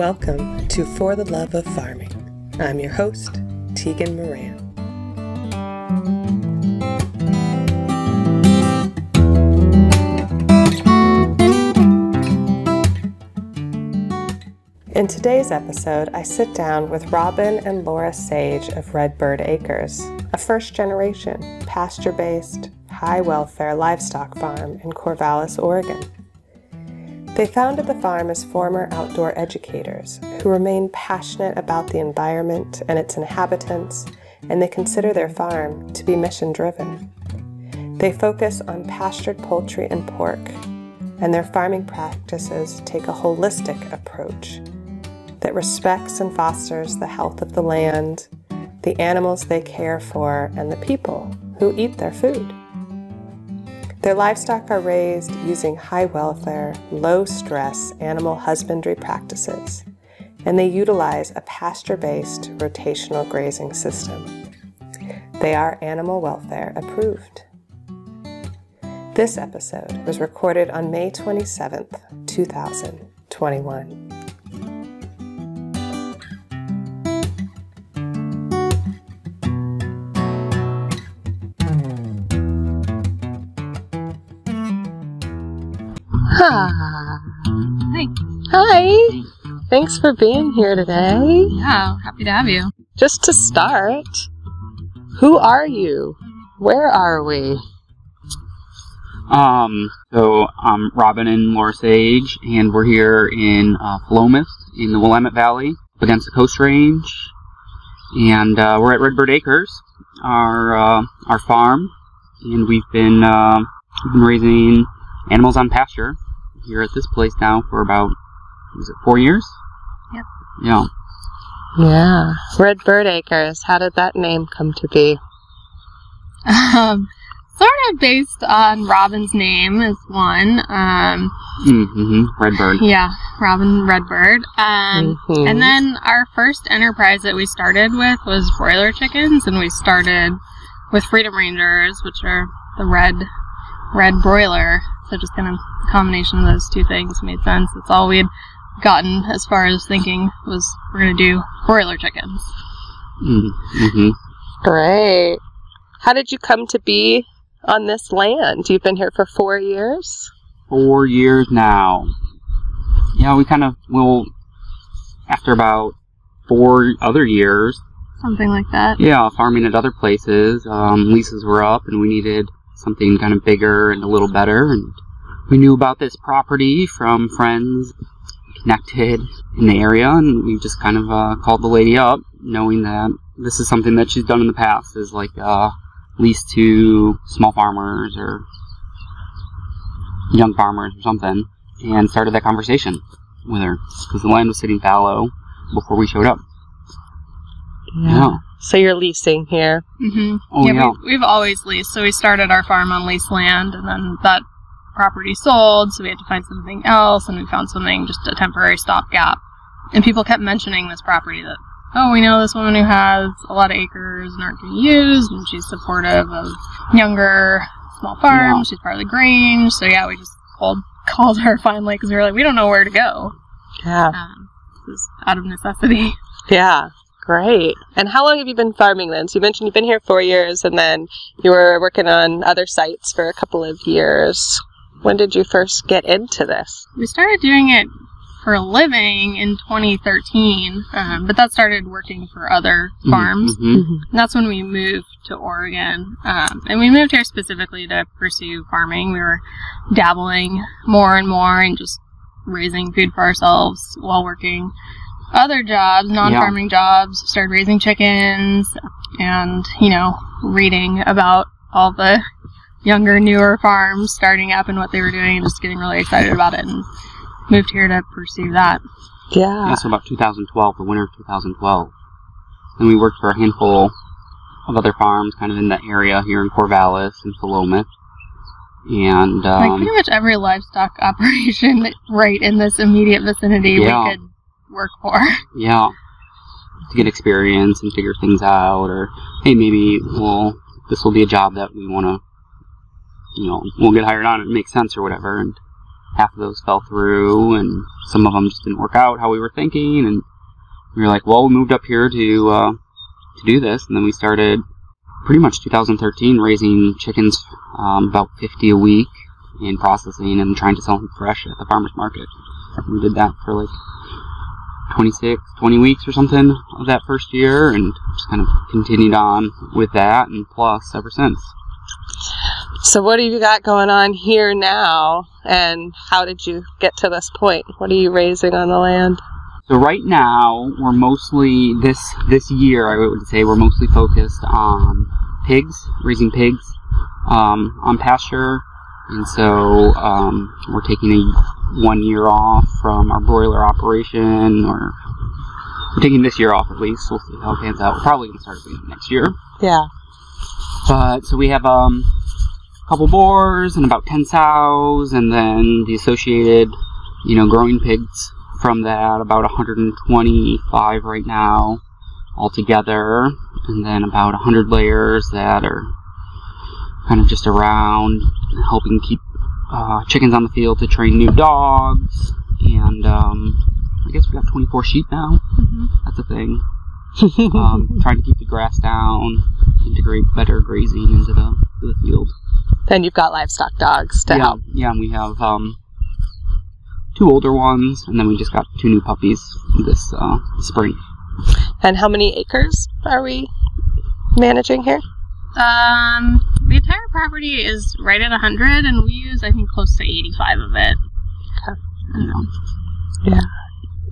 welcome to For the Love of Farming. I'm your host, Tegan Moran. In today's episode, I sit down with Robin and Laura Sage of Redbird Acres, a first generation, pasture based, high welfare livestock farm in Corvallis, Oregon. They founded the farm as former outdoor educators who remain passionate about the environment and its inhabitants, and they consider their farm to be mission driven. They focus on pastured poultry and pork, and their farming practices take a holistic approach that respects and fosters the health of the land, the animals they care for, and the people who eat their food. Their livestock are raised using high welfare, low stress animal husbandry practices, and they utilize a pasture based rotational grazing system. They are animal welfare approved. This episode was recorded on May 27th, 2021. Hi. Hi. Thanks for being here today. Yeah, happy to have you. Just to start, who are you? Where are we? Um, so I'm Robin and Laura Sage, and we're here in uh, Philomath in the Willamette Valley, against the Coast Range, and uh, we're at Redbird Acres, our uh, our farm, and we've been uh, we've been raising animals on pasture here at this place now for about was it four years? Yep. Yeah. Yeah. Red Bird Acres. How did that name come to be? Um, sort of based on Robin's name is one. Um, Mm-hmm. Redbird. yeah, Robin Redbird. Um, Mhm. and then our first enterprise that we started with was broiler chickens, and we started with Freedom Rangers, which are the red, red broiler. So just kind of a combination of those two things made sense. That's all we'd gotten as far as thinking was we're gonna do broiler chickens. Mm-hmm. Great. How did you come to be on this land? You've been here for four years? four years now. Yeah, we kind of will after about four other years. Something like that. Yeah, farming at other places. Um, leases were up, and we needed something kind of bigger and a little better. And we knew about this property from friends connected in the area, and we just kind of uh, called the lady up, knowing that this is something that she's done in the past, is like uh, lease to small farmers or young farmers or something, and started that conversation with her because the land was sitting fallow before we showed up. Yeah. So you're leasing here. hmm Oh yeah. We've, we've always leased. So we started our farm on leased land, and then that property sold, so we had to find something else, and we found something just a temporary stopgap. And people kept mentioning this property that, oh, we know this woman who has a lot of acres and aren't getting used, and she's supportive of younger small farms. She's part of the Grange, so yeah, we just called called her finally because we were like, we don't know where to go. Yeah. Um, this is out of necessity. Yeah. Great. And how long have you been farming then? So you mentioned you've been here four years and then you were working on other sites for a couple of years. When did you first get into this? We started doing it for a living in 2013, um, but that started working for other farms. Mhm. And that's when we moved to Oregon. Um, and we moved here specifically to pursue farming. We were dabbling more and more and just raising food for ourselves while working other jobs, non farming jobs, started raising chickens and, you know, reading about all the younger, newer farms starting up and what they were doing and just getting really excited about it and moved here to pursue that. Yeah. Yeah, so about 2012, the winter of 2012. And we worked for a handful of other farms kind of in the area here in Corvallis and Philomath. And, like um, pretty much every livestock operation right in this immediate vicinity Yeah. we could work for. yeah, to get experience and figure things out, or hey, maybe well, this will be a job that we want to, you know, we'll get hired on. It makes sense or whatever, and half of those fell through, and some of them just didn't work out how we were thinking. And we were like, well, we moved up here to uh, to do this, and then we started pretty much 2013 raising chickens um, about 50 a week and processing and trying to sell them fresh at the farmers market. We did that for like 26, 20 weeks or something of that first year, and just kind of continued on with that, and plus ever since. So, what have you got going on here now, and how did you get to this point? What are you raising on the land? So right now we're mostly this this year I would say we're mostly focused on pigs, raising pigs um, on pasture, and so um, we're taking a one year off from our broiler operation, or we're taking this year off at least. We'll see how it pans out. We're probably gonna start again next year. Yeah. But so we have um, a couple boars and about ten sows, and then the associated, you know, growing pigs from that. About 125 right now altogether, and then about 100 layers that are kind of just around helping keep uh, chickens on the field to train new dogs. And um, I guess we got 24 sheep now. Mm-hmm. That's a thing. um, trying to keep the grass down, integrate better grazing into the, to the field. Then you've got livestock dogs to yeah, help. yeah, and we have um, two older ones, and then we just got two new puppies this uh, spring. And how many acres are we managing here? Um, the entire property is right at 100, and we use, I think, close to 85 of it. You know. Yeah.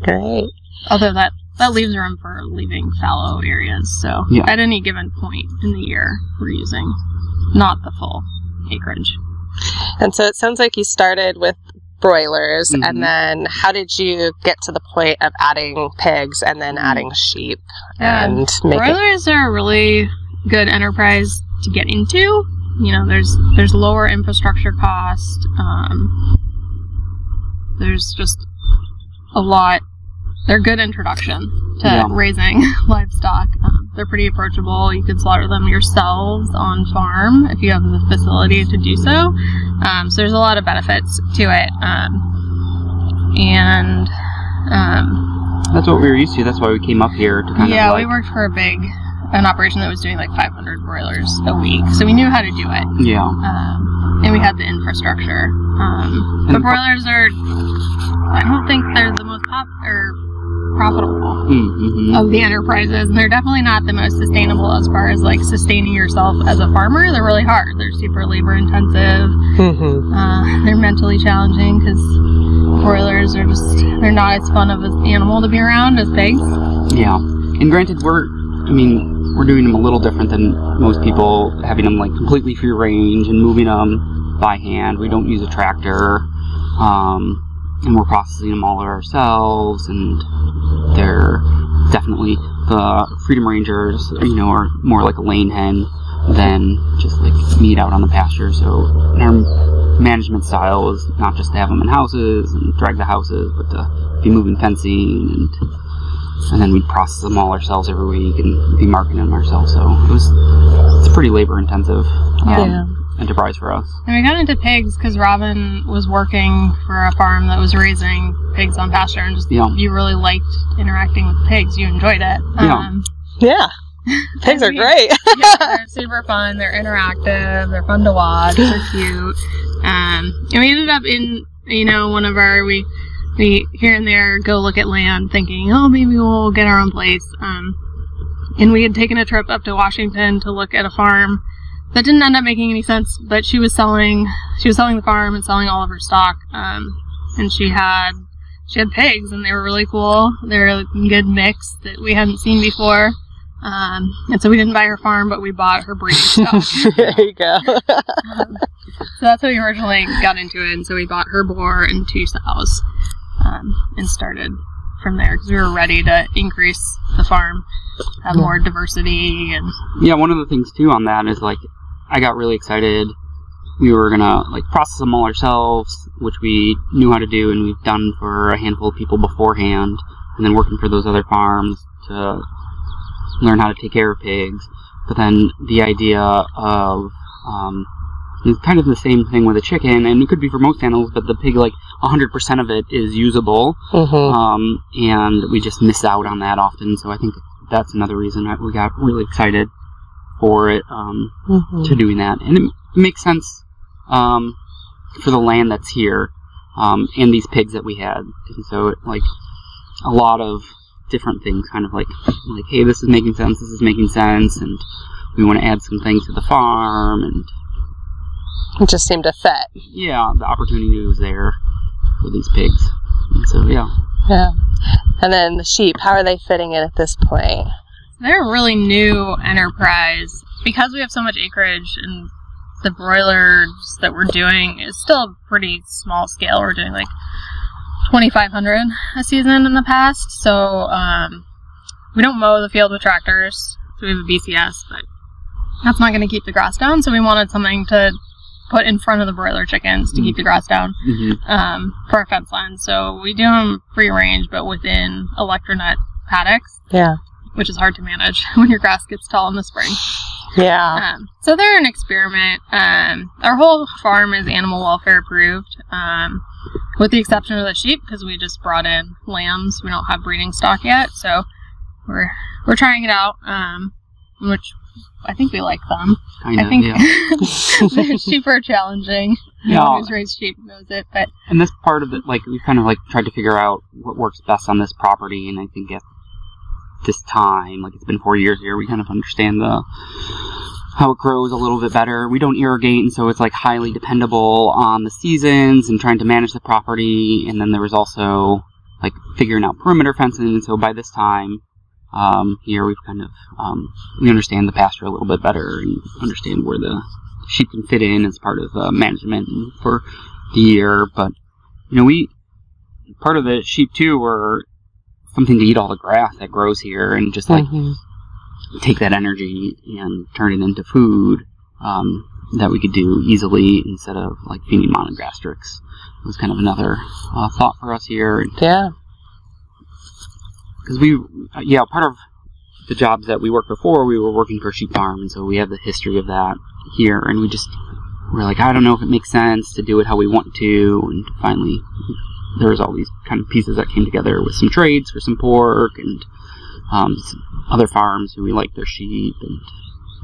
Great. Although that that leaves room for leaving fallow areas. So Yeah. at any given point in the year, we're using not the full acreage. And so it sounds like you started with broilers, Mhm. and then how did you get to the point of adding pigs and then Mm. adding sheep Yeah. and making? Broilers are a really good enterprise to get into. You know, there's there's lower infrastructure cost. Um, there's just a lot. They're good introduction to Yeah. raising livestock. Um, they're pretty approachable. You can slaughter them yourselves on farm if you have the facility to do so. Um, so there's a lot of benefits to it. Um, and um, That's what we were used to. That's why we came up here to kind yeah, of we like, worked for a big an operation that was doing like 500 broilers a week, so we knew how to do it, yeah, um, and we had the infrastructure. Um, but broilers are, I don't think they're the most pop or profitable mm-hmm. of the enterprises, and they're definitely not the most sustainable as far as like sustaining yourself as a farmer. They're really hard. They're super labor intensive. Mhm. Uh, they're mentally challenging because broilers are just they're not as fun of an animal to be around as pigs. yeah. And granted, we're I mean we're doing them a little different than most people, having them like completely free range and moving them by hand. We don't use a tractor, um, and we're processing them all ourselves. And they're definitely the Freedom Rangers, you know, are more like a laying hen than just like meat out on the pasture. So our management style is not just to have them in houses and drag the houses, but to be moving fencing and and then we'd process them all ourselves every week and be marketing them ourselves. So it was it's a pretty labor intensive um, Yeah. enterprise for us. And we got into pigs because Robin was working for a farm that was raising pigs on pasture, and just Yeah. you really liked interacting with pigs. You enjoyed it. Yeah. Um, Yeah. Pigs are we- great. yeah, they're super fun. They're interactive. They're fun to watch. They're cute. Um, and we ended up in you know one of our we we here and there go look at land, thinking oh maybe we'll get our own place. Um, and we had taken a trip up to Washington to look at a farm that didn't end up making any sense. But she was selling she was selling the farm and selling all of her stock. Um, and she had she had pigs and they were really cool. They were a good mix that we hadn't seen before. Um, and so we didn't buy her farm, but we bought her breeding stock. there you go. Um, so that's how we originally got into it. And so we bought her boar and two sows um, and started from there because we were ready to increase the farm, have Yeah. more diversity, and Yeah, one of the things too on that is like I got really excited. We were gonna like process them all ourselves, which we knew how to do and we've done for a handful of people beforehand, and then working for those other farms to learn how to take care of pigs. But then the idea of um, And it's kind of the same thing with a chicken, and it could be for most animals, but the pig, like 100% of it is usable, Mm-hmm. um, and we just miss out on that often. So I think that's another reason that we got really excited for it um, mm-hmm. to doing that, and it, it makes sense um, for the land that's here um, and these pigs that we had. And so, it, like a lot of different things, kind of like like, hey, this is making sense, this is making sense, and we want to add some things to the farm, and It just seemed to fit. yeah, the opportunity was there for these pigs. And so, yeah, Yeah. And then the sheep, how are they fitting in at this point? They're a really new enterprise because we have so much acreage and the broilers that we're doing is still a pretty small scale. We're doing like 2,500 a season in the past. So um, we don't mow the field with tractors. So we have a BCS, but that's not going to keep the grass down. So we wanted something to put in front of the broiler chickens to keep the grass down hmm um, for our fence line. So we do them free range, but within electronet paddocks Yeah. which is hard to manage when your grass gets tall in the spring. Yeah. Um, so they're an experiment. Um, our whole farm is animal welfare approved, um, with the exception of the sheep because we just brought in lambs. We don't have breeding stock yet, so we're we're trying it out. Um, which I think we like them. kind I think yeah. they're super challenging. Yeah. Anyone who's raised sheep knows it, but And this part of it, like we kind of like tried to figure out what works best on this property, and I think at this time, like it's been four years here, we kind of understand the how it grows a little bit better. We don't irrigate, and so it's like highly dependable on the seasons and trying to manage the property. And then there was also like figuring out perimeter fencing, and so by this time. Um, here we've kind of um, we understand the pasture a little bit better and understand where the sheep can fit in as part of uh, management for the year. But you know, we part of the sheep too were something to eat all the grass that grows here, and just like Mhm. take that energy and turn it into food um, that we could do easily instead of like feeding monogastrics. It was kind of another uh, thought for us here, Yeah. Because we, uh, yeah, part of the jobs that we worked before, we were working for a sheep farm, and so we have the history of that here, and we just we're like, I don't know if it makes sense to do it how we want to, and finally there was all these kind of pieces that came together with some trades for some pork and um, some other farms who we liked their sheep and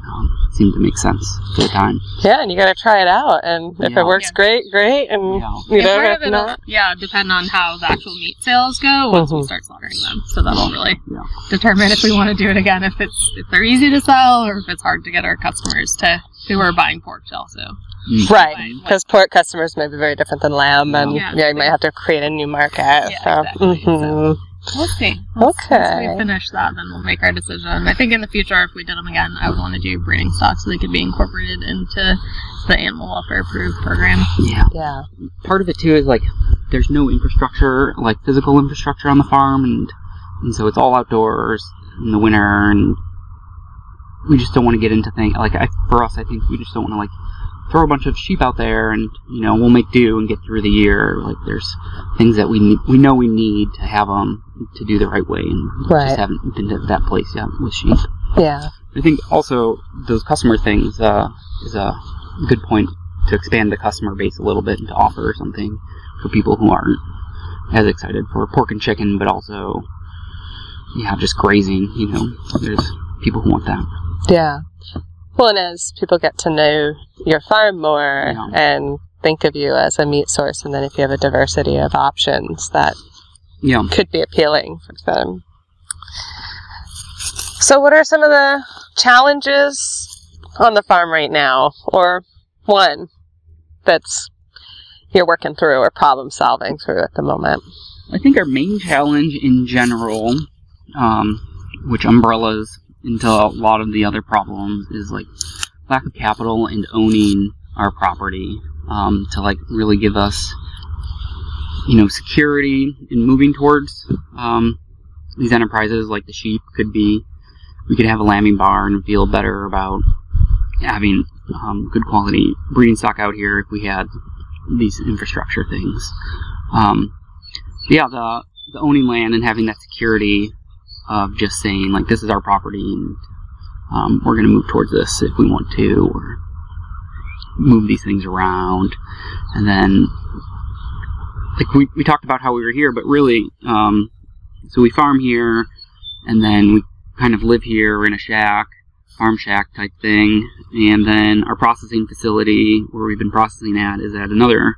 um, seemed to make sense at the time. Yeah, and you got to try it out. And if Yeah. it works Yeah. great, great. And, Yeah. you Yeah, know, part if of it not, yeah, depend on how the actual meat sales go once we Mhm. start slaughtering them. So that'll really Yeah. determine if we want to do it again, if it's if they're easy to sell or if it's hard to get our customers to who are buying pork to also. Mm. Right, Right. because pork customers may be very different than lamb, and Yeah. yeah, you might have to create a new market. Yeah, so, exactly. mhm. We'll see. Once, Okay. Once we finish that, then we'll make our decision. I think in the future, if we did them again, I would want to do breeding stock so they could be incorporated into the animal welfare approved program. Yeah. yeah, part of it too is like there's no infrastructure, like physical infrastructure on the farm, and and so it's all outdoors in the winter, and we just don't want to get into things like I, for us. I think we just don't want to like throw a bunch of sheep out there, and you know we'll make do and get through the year. Like there's things that we need, we know we need to have them to do the right way, and Right. just haven't been to that place yet with sheep. yeah, I think also those customer things uh, is a good point to expand the customer base a little bit and to offer something for people who aren't as excited for pork and chicken, but also yeah, just grazing. You know, there's people who want that. yeah. Well, and as people get to know your farm more Yeah. and think of you as a meat source, and then if you have a diversity of options, that Yeah, could be appealing for them. So, what are some of the challenges on the farm right now, or one that's you're working through or problem solving through at the moment? I think our main challenge in general, um, which umbrellas into a lot of the other problems, is like lack of capital and owning our property um, to like really give us, you know, security in moving towards um, these enterprises. Like the sheep could be, we could have a lambing barn and feel better about having um, good quality breeding stock out here if we had these infrastructure things. Um, yeah, the the owning land and having that security of just saying like this is our property and um, we're going to move towards this if we want to, or move these things around, and then like we we talked about how we were here, but really, um, so we farm here, and then we kind of live here in a shack, farm shack type thing, and then our processing facility where we've been processing at is at another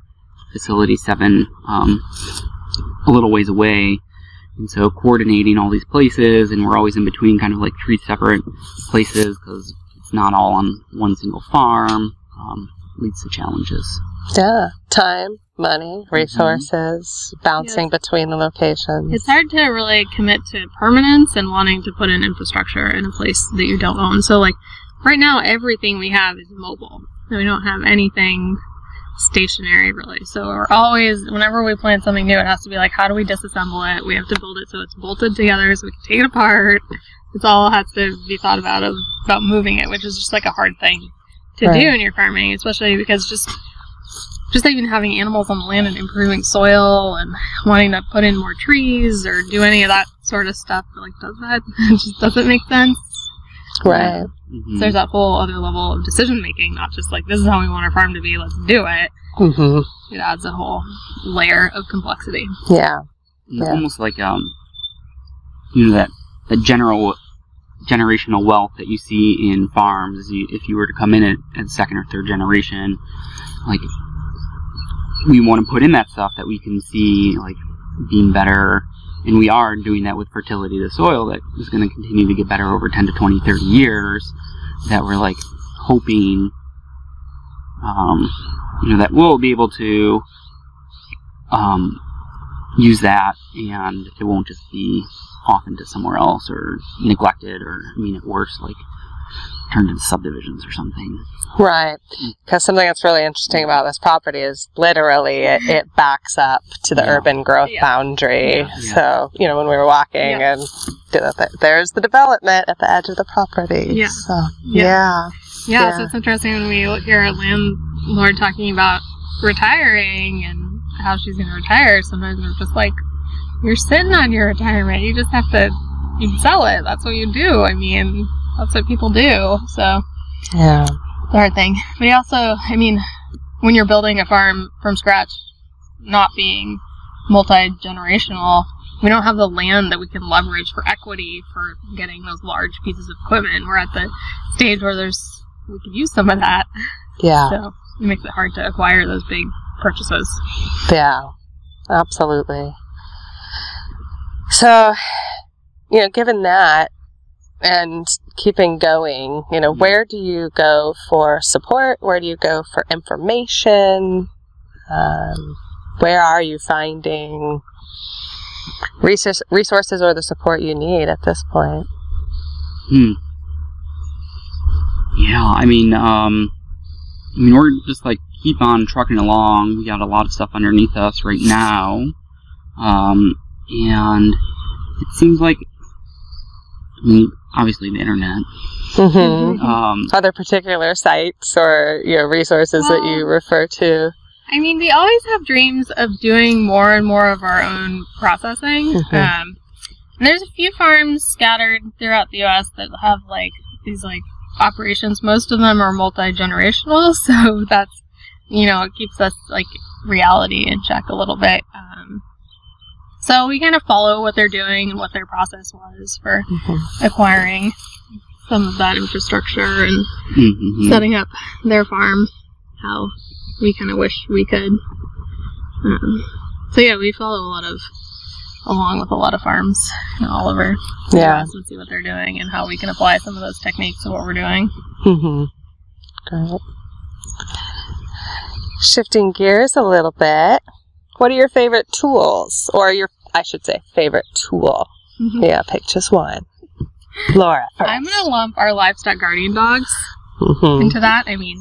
facility seven um, a little ways away. And so coordinating all these places and we're always in between kind of like three separate places because it's not all on one single farm um, leads to challenges Yeah. Time, money, mm-hmm. resources, bouncing between the locations. It's hard to really commit to permanence and wanting to put in infrastructure in a place that you don't own. So, like, right now, everything we have is mobile. We don't have anything stationary, really. So, we're always, whenever we plan something new, it has to be like, how do we disassemble it? We have to build it so it's bolted together so we can take it apart. It's all has to be thought about of, about moving it, which is just like a hard thing to Right. do in your farming, especially because just just even having animals on the land and improving soil and wanting to put in more trees or do any of that sort of stuff like does that it just doesn't make sense right. Mhm. so there's that whole other level of decision making not just like this is how we want our farm to be let's do it hmm it adds a whole layer of complexity Yeah. It's Yeah. almost like um, you know that that general generational wealth that you see in farms. if you were to come in at, at second or third generation, like we want to put in that stuff that we can see like being better, and we are doing that with fertility of the soil that is going to continue to get better over 10 to 20, 30 years. That we're like hoping, um, you know, that we'll be able to um, use that and it won't just be off into somewhere else or neglected or I mean at worst like turned into subdivisions or something. Right. Because something that's really interesting about this property is literally it, it backs up to the Yeah. urban growth Yeah. boundary. Yeah. So, you know, when we were walking Yeah. and th- th- there's the development at the edge of the property. Yeah. So, Yeah. yeah. yeah, Yeah. so it's interesting when we hear our landlord talking about retiring and how she's going to retire sometimes we're just like you're sitting on your retirement you just have to you sell it that's what you do i mean that's what people do so Yeah. it's a hard thing but you also i mean when you're building a farm from scratch not being multi-generational we don't have the land that we can leverage for equity for getting those large pieces of equipment we're at the stage where there's we could use some of that Yeah. so it makes it hard to acquire those big purchases Yeah, absolutely. So, you know, given that and keeping going, you know, where do you go for support? Where do you go for information? Um, where are you finding resource, resources or the support you need at this point? Hmm. Yeah, I mean, um, I mean, we're just like keep on trucking along. We got a lot of stuff underneath us right now, um, and it seems like, I mean, obviously the internet. Mm-hmm. Um, Other particular sites or you know resources that you refer to? I mean, we always have dreams of doing more and more of our own processing. Mhm. Um, and there's a few farms scattered throughout the U.S. that have like these like operations. Most of them are multi generational, so that's you know it keeps us like reality in check a little bit. Um, so we kind of follow what they're doing and what their process was for Mhm. acquiring some of that infrastructure and mhm. setting up their farm how we kind of wish we could. Um, so yeah, we follow a lot of along with a lot of farms you know, all over Yeah. US and see what they're doing and how we can apply some of those techniques to what we're doing. Mm-hmm. Great. Shifting gears a little bit, what are your favorite tools, or your, I should say, favorite tool? Yeah, pick just one. Laura. I'm gonna lump our livestock guardian dogs Mm-hmm. into that. I mean,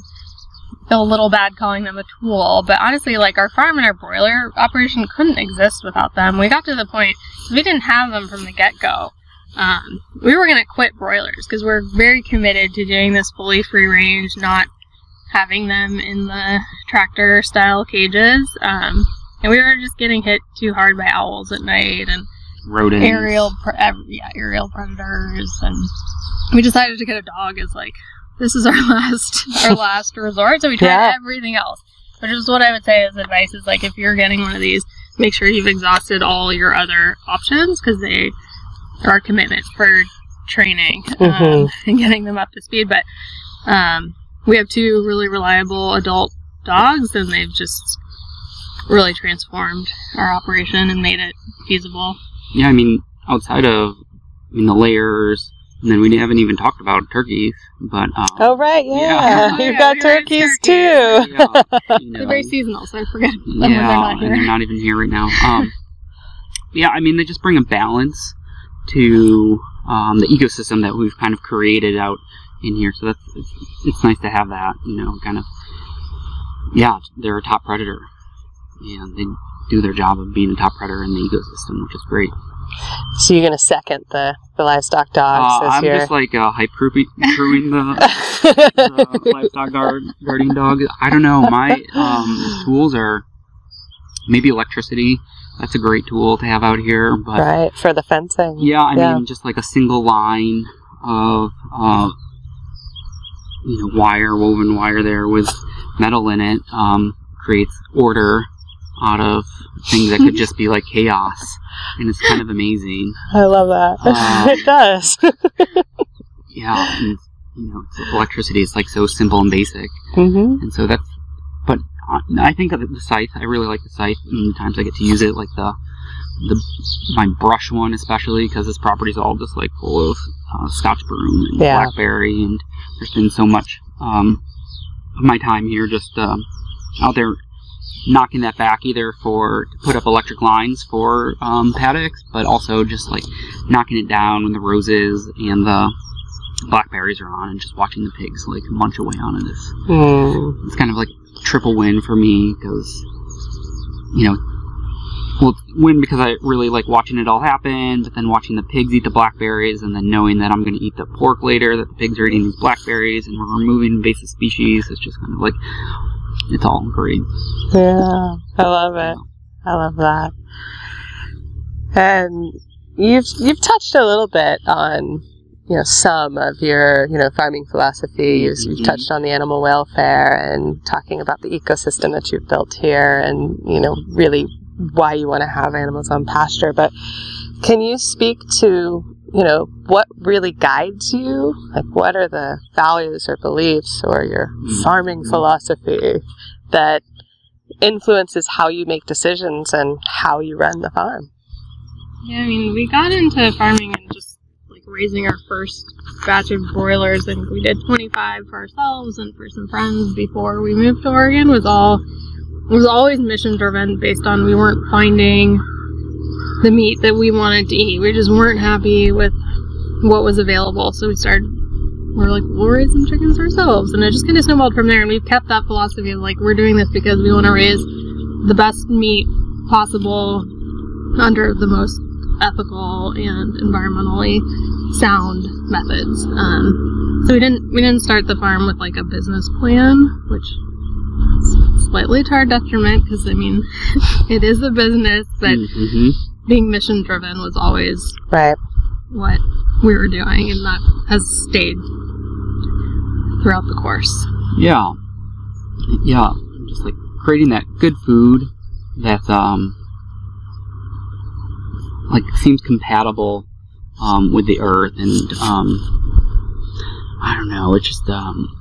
feel a little bad calling them a tool, but honestly, like our farm and our broiler operation couldn't exist without them. We got to the point we didn't have them from the get go. Um, we were gonna quit broilers because we're very committed to doing this fully free range, not having them in the tractor style cages. Um, and we were just getting hit too hard by owls at night and rodents. aerial pre- yeah aerial predators and we decided to get a dog as like this is our last our last resort. So we tried Yeah. everything else. Which is what I would say as advice is like if you're getting one of these, make sure you've exhausted all your other options because they are a commitment for training um, Mhm. and getting them up to speed. But um, we have two really reliable adult dogs, and they've just really transformed our operation and made it feasible. Yeah, I mean, outside of I mean the layers, and then we haven't even talked about turkeys, but um, Oh right, yeah. Yeah. Oh, You've yeah, got turkeys turkeys. too. yeah, you know, They're very seasonal, so I forget them when they're yeah, not and they're not even here right now. Um, yeah, I mean, they just bring a balance to um, the ecosystem that we've kind of created out in here. So that's it's, it's nice to have that, you know, kind of. Yeah, they're a top predator, and they do their job of being a top predator in the ecosystem, which is great. So you're gonna second the, the livestock dogs Uh, I'm your just like uh, hype crewing the the livestock guard, guarding dog. I don't know. My um, tools are maybe electricity. That's a great tool to have out here. But right for the fencing. yeah, I Yeah. mean, just like a single line of uh, you know wire, woven wire there with metal in it um, creates order out of things that could just be like chaos, and it's kind of amazing. I love that. Um, it does. Yeah, and you know, it's electricity is like so simple and basic. hmm and so that's but uh, I think of the scythe I really like the scythe and the times I get to use it like the the my brush one especially because this property's all just like full of uh, scotch broom and Yeah. blackberry and there's been so much um, of my time here just um, out there knocking that back either for to put up electric lines for um, paddocks but also just like knocking it down when the roses and the blackberries are on and just watching the pigs like munch away on it is Mm. it's kind of like triple win for me because you know well it's win because i really like watching it all happen but then watching the pigs eat the blackberries and then knowing that i'm going to eat the pork later that the pigs are eating these blackberries and we're removing invasive species it's just kind of like it's all great Yeah, I love it. I love that. And you've you've touched a little bit on you know some of your you know farming philosophy. You've, you've Mhm. touched on the animal welfare and talking about the ecosystem that you've built here, and you know really why you want to have animals on pasture. But can you speak to you know what really guides you? Like what are the values or beliefs or your Mm. farming philosophy that influences how you make decisions and how you run the farm. Yeah, I mean, we got into farming and just like raising our first batch of broilers. and we did 25 for ourselves and for some friends before we moved to Oregon. Was all it was always mission driven, based on we weren't finding the meat that we wanted to eat. We just weren't happy with what was available, so we started. We are like, we'll raise some chickens ourselves, and it just kind of snowballed from there. And we've kept that philosophy of like, we're doing this because we want to raise the best meat possible under the most ethical and environmentally sound methods. Um, so we didn't we didn't start the farm with like a business plan, which slightly to our detriment because I mean it is a business, but hmm being mission driven was always Right. what we were doing, and that has stayed throughout the course. yeah yeah just like creating that good food that um like seems compatible um, with the earth and um, I don't know. It just um,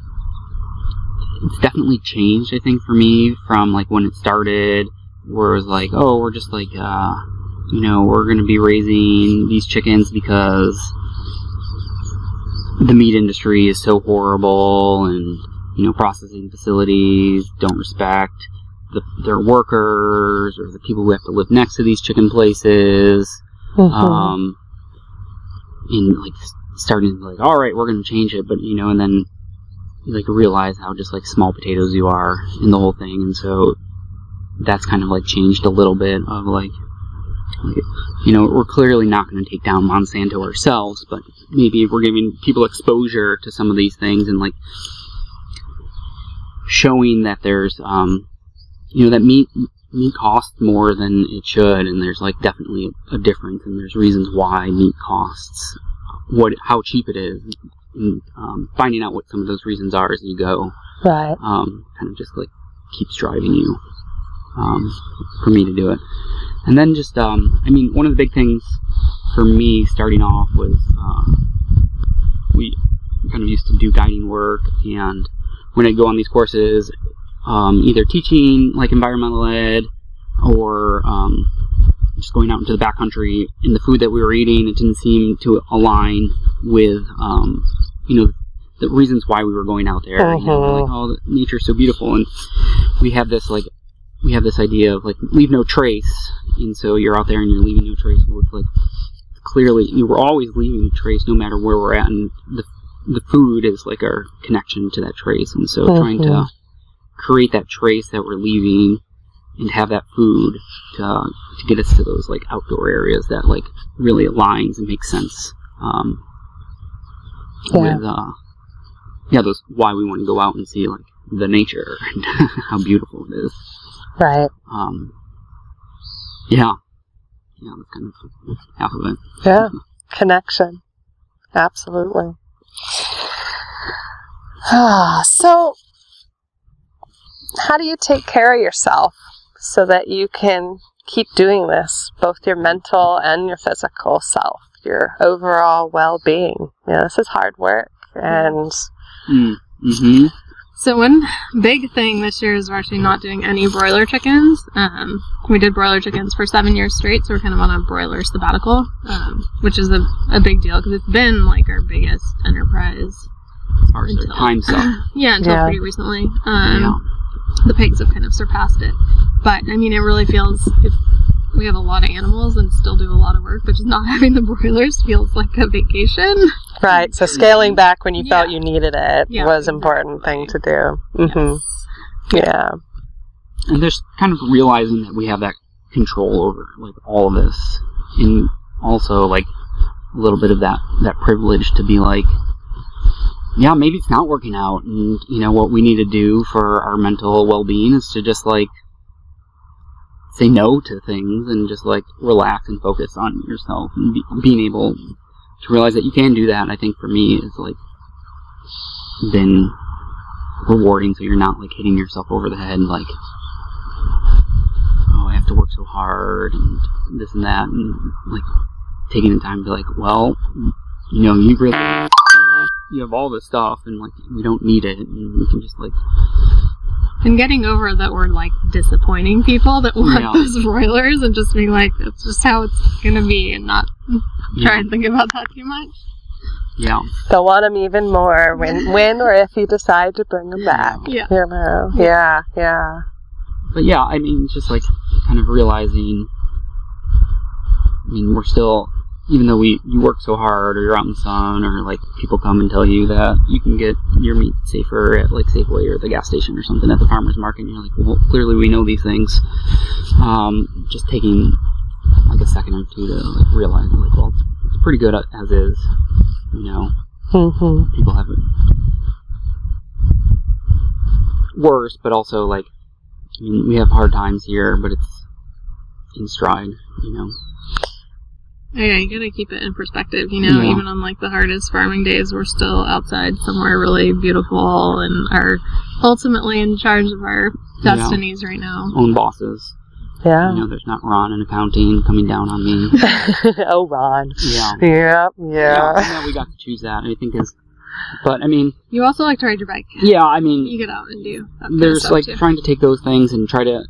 it's definitely changed. I think for me from like when it started, where it was like, oh, we're just like uh, you know, we're going to be raising these chickens because the meat industry is so horrible and you know processing facilities don't respect the, their workers or the people who have to live next to these chicken places Mhm. um, and like starting to be like, all right, we're going to change it, but you know, and then like realize how just like small potatoes you are in the whole thing, and so that's kind of like changed a little bit of like, you know, we're clearly not going to take down Monsanto ourselves, but maybe we're giving people exposure to some of these things and like showing that there's um, you know, that meat meat costs more than it should, and there's like definitely a difference, and there's reasons why meat costs what how cheap it is and um, finding out what some of those reasons are as you go Right. um, kind of just like keeps driving you um, for me to do it. And then just, um, I mean, one of the big things for me starting off was uh, we kind of used to do guiding work, and when I'd go on these courses, um, either teaching like environmental ed or um, just going out into the backcountry, and the food that we were eating, it didn't seem to align with, um, you know, the reasons why we were going out there. You know, like, oh, nature's so beautiful, and we have this like, we have this idea of like leave no trace, and so you're out there and you're leaving no trace. Well, it's like clearly you were always leaving a trace, no matter where we're at, and the the food is like our connection to that trace, and so trying to Mhm. create that trace that we're leaving and have that food to to get us to those like outdoor areas that like really aligns and makes sense um, Yeah. with uh, yeah those why we want to go out and see like the nature and how beautiful it is Right. um, yeah yeah that's kind of half of it Yeah. Connection. Absolutely. Ah, so how do you take care of yourself so that you can keep doing this, both your mental and your physical self, your overall well-being? Yeah, this is hard work, and mm-hmm. So one big thing this year is we're actually not doing any broiler chickens. Um, we did broiler chickens for seven years straight, so we're kind of on a broiler sabbatical, um, which is a, a big deal because it's been like our biggest enterprise. as far as Until- time stuff Yeah, until Yeah. pretty recently. Um, yeah The pigs have kind of surpassed it, but I mean, it really feels. If we have a lot of animals and still do a lot of work, but just not having the broilers feels like a vacation. right. So scaling back when you felt you needed it Yeah, was an important thing to do. hmm Yeah. and there's kind of realizing that we have that control over like all of this and also like a little bit of that that privilege to be like yeah maybe it's not working out and you know what we need to do for our mental well-being is to just like say no to things and just like relax and focus on yourself and be, being able to realize that you can do that. I think for me is like been rewarding so you're not like hitting yourself over the head like oh, I have to work so hard and this and that, and like taking the time to like, well, you know, you really you have all this stuff, and like we don't need it, and we can just like And getting over that we're like disappointing people that want Yeah. those broilers and just being like, it's just how it's gonna be and not try and think about that too much. yeah, They'll want them even more when, when or if you decide to bring them back. Yeah. You know? Yeah, yeah. but yeah, I mean, just like kind of realizing. I mean, we're still, even though we you work so hard, or you're out in the sun, or like people come and tell you that you can get your meat safer at like Safeway or the gas station or something at the farmers market, and you're like, well, clearly we know these things. Um, just taking like a second or two to like realize, like, well, it's, it's pretty good as is, you know. hmm People have it worse, but also like, I mean, we have hard times here, but it's in stride, you know. Yeah, you gotta keep it in perspective, you know, Yeah. even on like the hardest farming days, we're still outside somewhere really beautiful and are ultimately in charge of our Yeah. destinies right now. Own bosses. Yeah. You know, there's not Ron in accounting coming down on me. oh, Ron. Yeah. Yeah, Yeah, yeah. yeah, we got to choose that. I think is, but I mean, You also like to ride your bike. yeah, I mean, You get out and do that kind of there's stuff, like too. trying to take those things and try to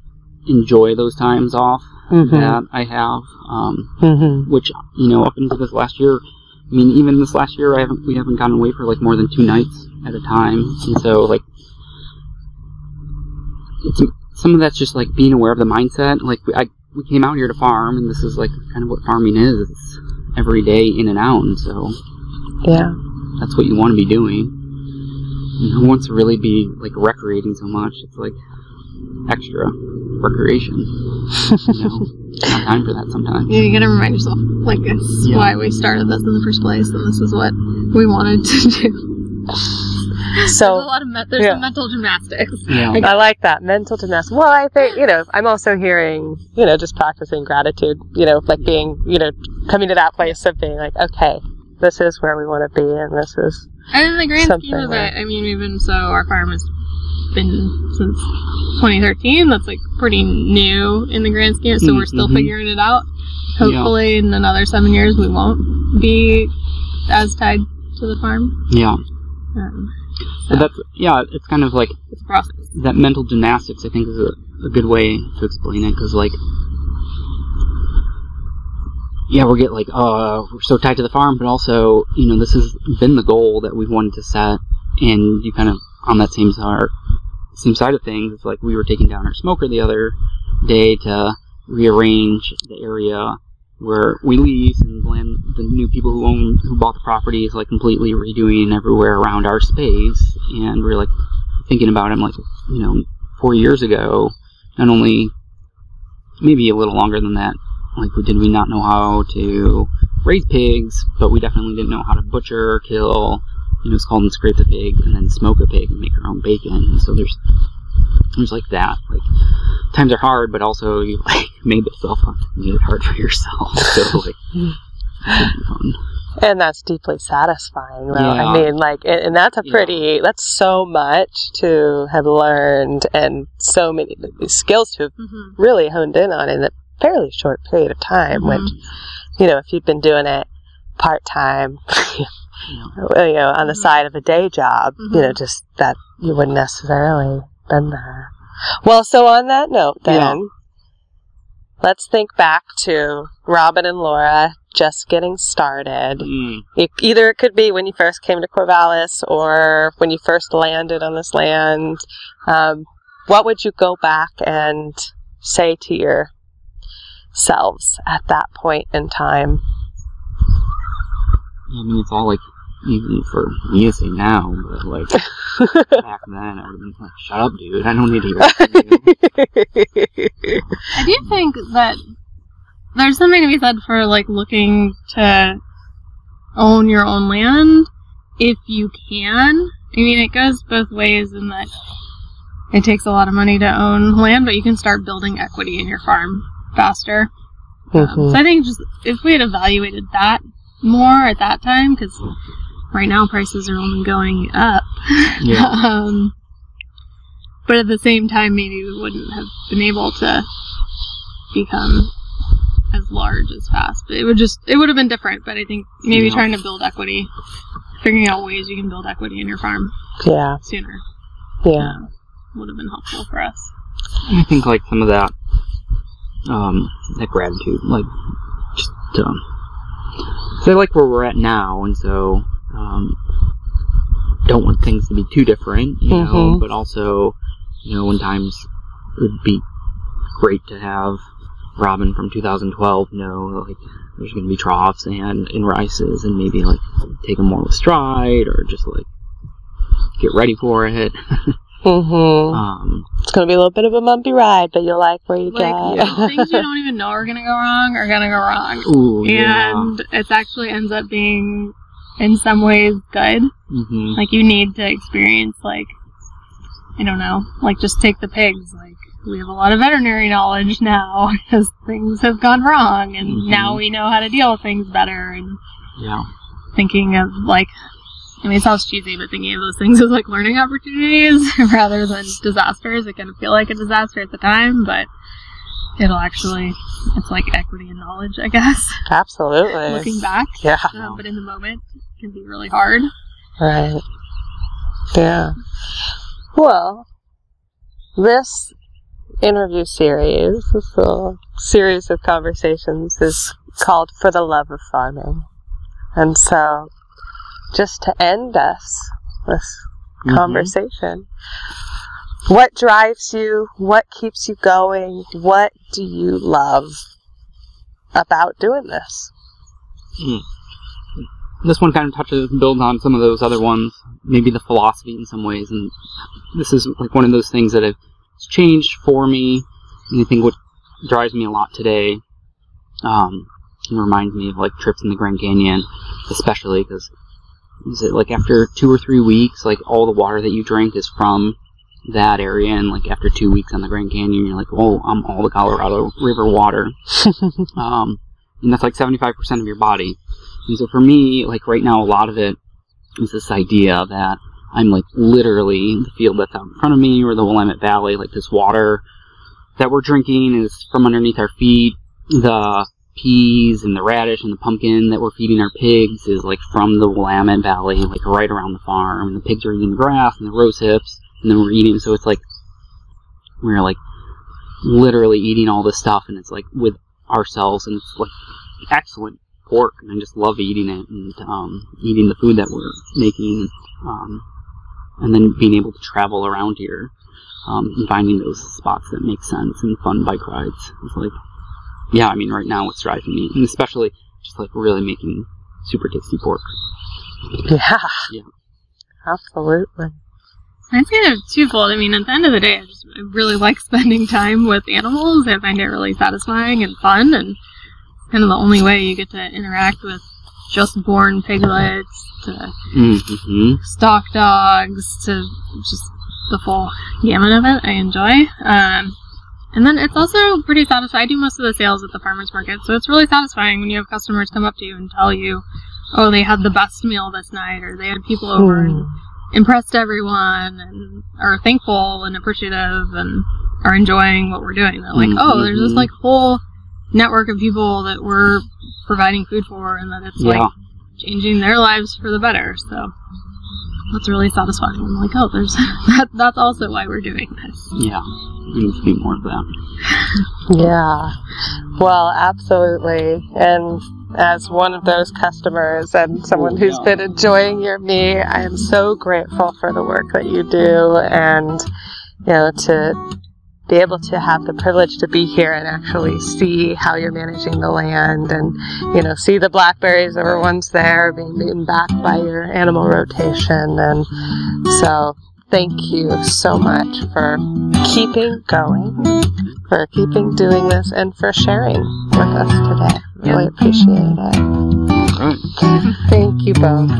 enjoy those times off hmm that I have. Um, hmm which you know up until this last year i mean even this last year i haven't we haven't gone away for like more than two nights at a time. And so like it's some of that's just like being aware of the mindset. Like we, I, we came out here to farm and this is like kind of what farming is. It's every day in and out and so Yeah. that's what you want to be doing. And who wants to really be like recreating so much? It's like extra recreation you know not time for that sometimes Yeah, you gotta remind yourself, like, it's Yeah. why we started this in the first place, and this is what we wanted to do. there's a lot of me- there's yeah. some mental gymnastics. yeah I like that mental gymnastics. Well, I think you know, I'm also hearing, you know, just practicing gratitude. You know, like being, you know, coming to that place of being like, okay, this is where we want to be, and this is And in the grand scheme of it, I mean, even so, our farm has been since 2013. That's like pretty new in the grand scheme, so we're still Mhm. figuring it out. Hopefully, in another seven years, we won't be as tied to the farm. Yeah. Um, But that's yeah. It's kind of like it's a process. that mental gymnastics. I think is a, a good way to explain it because like. Yeah, we're get like, uh, we're so tied to the farm, but also, you know, this has been the goal that we've wanted to set, and you kind of on that same same side of things. It's like we were taking down our smoker the other day to rearrange the area where we lease and land the new people who own who bought the property is like completely redoing everywhere around our space and we're like thinking about it I'm like you know four years ago not only maybe a little longer than that like did we not know how to raise pigs but we definitely didn't know how to butcher kill you know scald and scrape the pig and then smoke a pig and make your own bacon and so there's there's like that like times are hard but also you like made yourself made it hard for yourself so like it should be fun And that's deeply satisfying, though. Yeah. I mean, like, and, and that's a Yeah. pretty, that's so much to have learned and so many skills to have Mm-hmm. really honed in on in a fairly short period of time, Mhm. which, you know, if you'd been doing it part time, you know, on the Mhm. side of a day job, you know, Mhm. just that you wouldn't necessarily been there. Well, so on that note, then, let's think back to Robin and Laura just getting started. Mm. E- Either it could be when you first came to Corvallis or when you first landed on this land. Um, what would you go back and say to yourselves at that point in time? I mean, it's all like easy for me to say now, but like back then, I would have been like, "Shut up, dude! I don't need to hear from you." I do think that there's something to be said for like looking to own your own land if you can. I mean, it goes both ways in that it takes a lot of money to own land, but you can start building equity in your farm faster. Um, Mhm. so I think just if we had evaluated that more at that time, because right now prices are only going up. Yeah. um, but at the same time, maybe we wouldn't have been able to become as large as fast. But it would just it would have been different. But I think maybe Yeah. trying to build equity, figuring out ways you can build equity in your farm Yeah, sooner, yeah. um, would have been helpful for us. I think like some of that, um, that gratitude, like just um, I like where we're at now, and so um, don't want things to be too different, you know, Mhm. but also, you know, when times it would be great to have Robin from 2012 know like there's going to be troughs and in rices, and maybe like take them more with stride, or just like get ready for it. hmm um, going to be a little bit of a bumpy ride, but you'll like where you Like get. things you don't even know are gonna go wrong are gonna go wrong. ooh, yeah. and it actually ends up being in some ways good hmm like you need to experience like i don't know like just take the pigs like we have a lot of veterinary knowledge now because things have gone wrong and Mhm. now we know how to deal with things better and Yeah. thinking of like I mean, it sounds cheesy, but thinking of those things as like learning opportunities rather than disasters. It can feel like a disaster at the time, but it'll actually, it's like equity and knowledge, I guess, Absolutely. looking back. Yeah. Uh, but in the moment, it can be really hard. Right. Yeah. Well, this interview series, this little series of conversations, is called For the Love of Farming. And so, just to end us, this Mhm. conversation, what drives you? What keeps you going? What do you love about doing this? This one kind of touches, builds on some of those other ones. Maybe the philosophy in some ways, and this is like one of those things that have changed for me. And I think what drives me a lot today, um, and reminds me of like trips in the Grand Canyon, especially because is it like after two or three weeks, like all the water that you drink is from that area, and like after two weeks on the Grand Canyon, you're like, oh, I'm all the Colorado River water. um, and that's like 75% of your body. And so for me, like right now, a lot of it is this idea that I'm like literally the field that's out in front of me or the Willamette Valley, like this water that we're drinking is from underneath our feet. The peas and the radish and the pumpkin that we're feeding our pigs is like from the Willamette Valley, like right around the farm. And the pigs are eating the grass and the rose hips, and then we're eating. So it's like we're like literally eating all this stuff, and it's like with ourselves, and it's like excellent pork, and I just love eating it and um, eating the food that we're making, um, and then being able to travel around here um, and finding those spots that make sense and fun bike rides. It's like, yeah, I mean, right now it's driving me, and especially just like really making super tasty pork. Yeah. Yeah. Absolutely. I'd say they're twofold. I mean, at the end of the day, I just I really like spending time with animals. I find it really satisfying and fun, and kind of the only way you get to interact with just born piglets to Mm-hmm. stock dogs to just the full gamut of it. I enjoy. Um, and then it's also pretty satisfying. I do most of the sales at the farmers market, so it's really satisfying when you have customers come up to you and tell you, "Oh, they had the best meal this night," or they had people over and impressed everyone and are thankful and appreciative and are enjoying what we're doing. They're like, oh, there's this Mhm. like whole network of people that we're providing food for and that it's Yeah. like changing their lives for the better. So that's really satisfying. I'm like, oh, there's that. That's also why we're doing this. Yeah. There needs to be more of that. Yeah. Well, absolutely. And as one of those customers and someone oh, who's been enjoying your meat, I am so grateful for the work that you do and, you know, to be able to have the privilege to be here and actually see how you're managing the land and, you know, see the blackberries that were once there being beaten back by your animal rotation. And so thank you so much for keeping going for keeping doing this and for sharing with us today. Really appreciate it. Right. Thank you both.